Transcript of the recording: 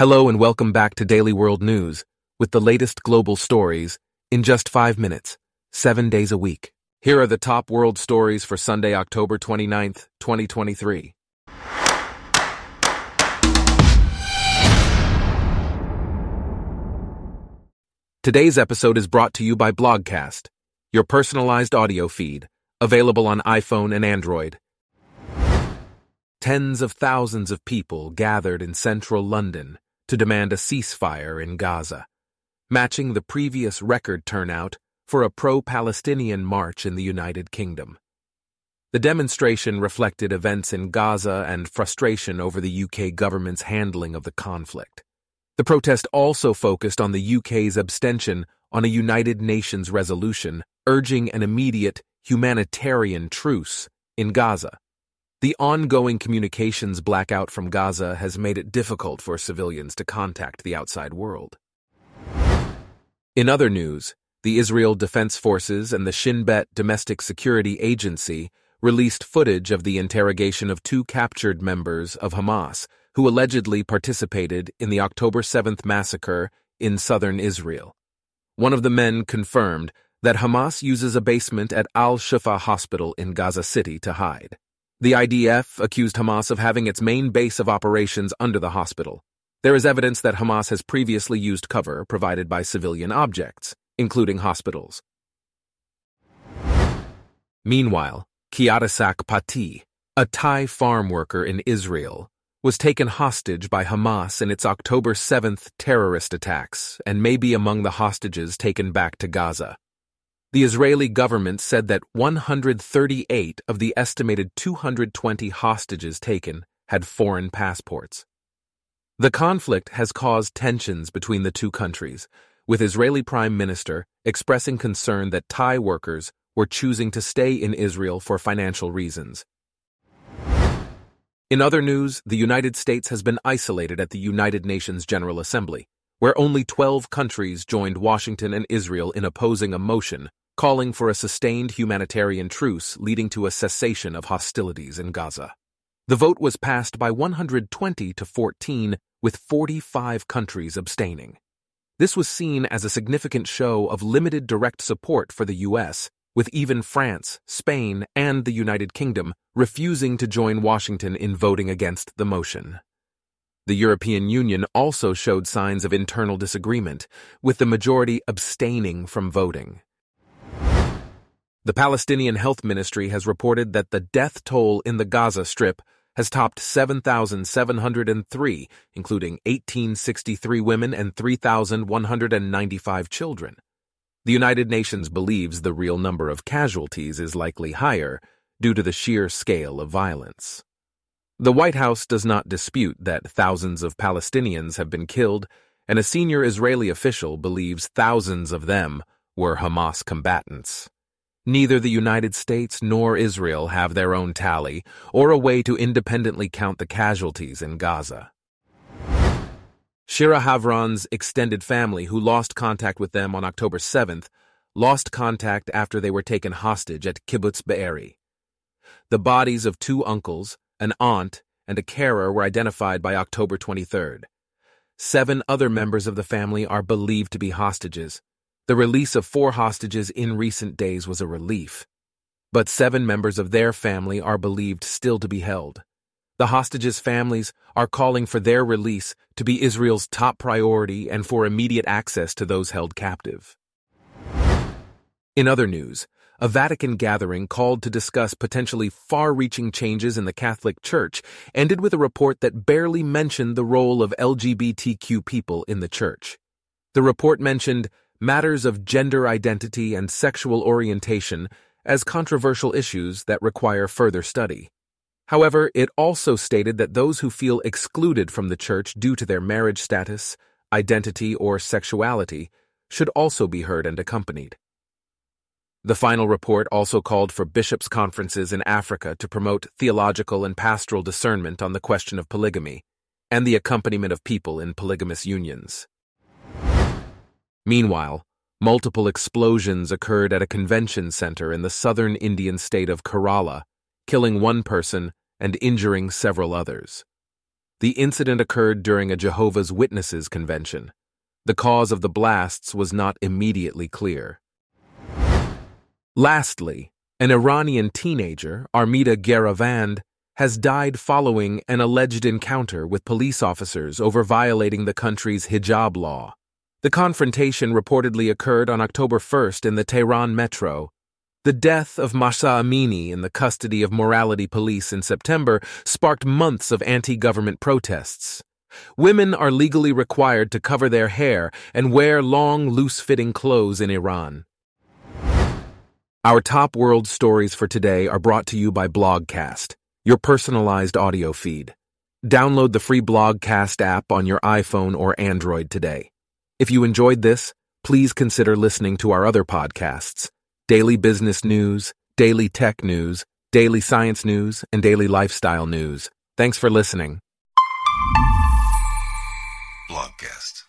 Hello and welcome back to Daily World News with the latest global stories in just five minutes, seven days a week. Here are the top world stories for Sunday, October 29th, 2023. Today's episode is brought to you by Blogcast, your personalized audio feed, available on iPhone and Android. Tens of thousands of people gathered in central London to demand a ceasefire in Gaza, matching the previous record turnout for a pro-Palestinian march in the United Kingdom. The demonstration reflected events in Gaza and frustration over the UK government's handling of the conflict. The protest also focused on the UK's abstention on a United Nations resolution urging an immediate humanitarian truce in Gaza. The ongoing communications blackout from Gaza has made it difficult for civilians to contact the outside world. In other news, the Israel Defense Forces and the Shin Bet Domestic Security Agency released footage of the interrogation of two captured members of Hamas who allegedly participated in the October 7th massacre in southern Israel. One of the men confirmed that Hamas uses a basement at Al Shifa Hospital in Gaza City to hide. The IDF accused Hamas of having its main base of operations under the hospital. There is evidence that Hamas has previously used cover provided by civilian objects, including hospitals. Meanwhile, Kiatasak Pati, a Thai farm worker in Israel, was taken hostage by Hamas in its October 7th terrorist attacks and may be among the hostages taken back to Gaza. The Israeli government said that 138 of the estimated 220 hostages taken had foreign passports. The conflict has caused tensions between the two countries, with Israeli Prime Minister expressing concern that Thai workers were choosing to stay in Israel for financial reasons. In other news, the United States has been isolated at the United Nations General Assembly, where only 12 countries joined Washington and Israel in opposing a motion calling for a sustained humanitarian truce leading to a cessation of hostilities in Gaza. The vote was passed by 120 to 14, with 45 countries abstaining. This was seen as a significant show of limited direct support for the U.S., with even France, Spain, and the United Kingdom refusing to join Washington in voting against the motion. The European Union also showed signs of internal disagreement, with the majority abstaining from voting. The Palestinian Health Ministry has reported that the death toll in the Gaza Strip has topped 7,703, including 1,863 women and 3,195 children. The United Nations believes the real number of casualties is likely higher due to the sheer scale of violence. The White House does not dispute that thousands of Palestinians have been killed, and a senior Israeli official believes thousands of them were Hamas combatants. Neither the United States nor Israel have their own tally or a way to independently count the casualties in Gaza. Shira Havron's extended family, who lost contact with them on October 7th, lost contact after they were taken hostage at Kibbutz Be'eri. The bodies of two uncles, an aunt, and a carer were identified by October 23rd. Seven other members of the family are believed to be hostages, the release of four hostages in recent days was a relief, but seven members of their family are believed still to be held. The hostages' families are calling for their release to be Israel's top priority and for immediate access to those held captive. In other news, a Vatican gathering called to discuss potentially far reaching changes in the Catholic Church ended with a report that barely mentioned the role of LGBTQ people in the Church. The report mentioned matters of gender identity and sexual orientation as controversial issues that require further study. However, it also stated that those who feel excluded from the church due to their marriage status, identity, or sexuality should also be heard and accompanied. The final report also called for bishops' conferences in Africa to promote theological and pastoral discernment on the question of polygamy and the accompaniment of people in polygamous unions. Meanwhile, multiple explosions occurred at a convention center in the southern Indian state of Kerala, killing one person and injuring several others. The incident occurred during a Jehovah's Witnesses convention. The cause of the blasts was not immediately clear. Lastly, an Iranian teenager, Armita Geravand, has died following an alleged encounter with police officers over violating the country's hijab law. The confrontation reportedly occurred on October 1st in the Tehran metro. The death of Mahsa Amini in the custody of morality police in September sparked months of anti government protests. Women are legally required to cover their hair and wear long, loose fitting clothes in Iran. Our top world stories for today are brought to you by Blogcast, your personalized audio feed. Download the free Blogcast app on your iPhone or Android today. If you enjoyed this, please consider listening to our other podcasts Daily Business News, Daily Tech News, Daily Science News, and Daily Lifestyle News. Thanks for listening. Blogcast.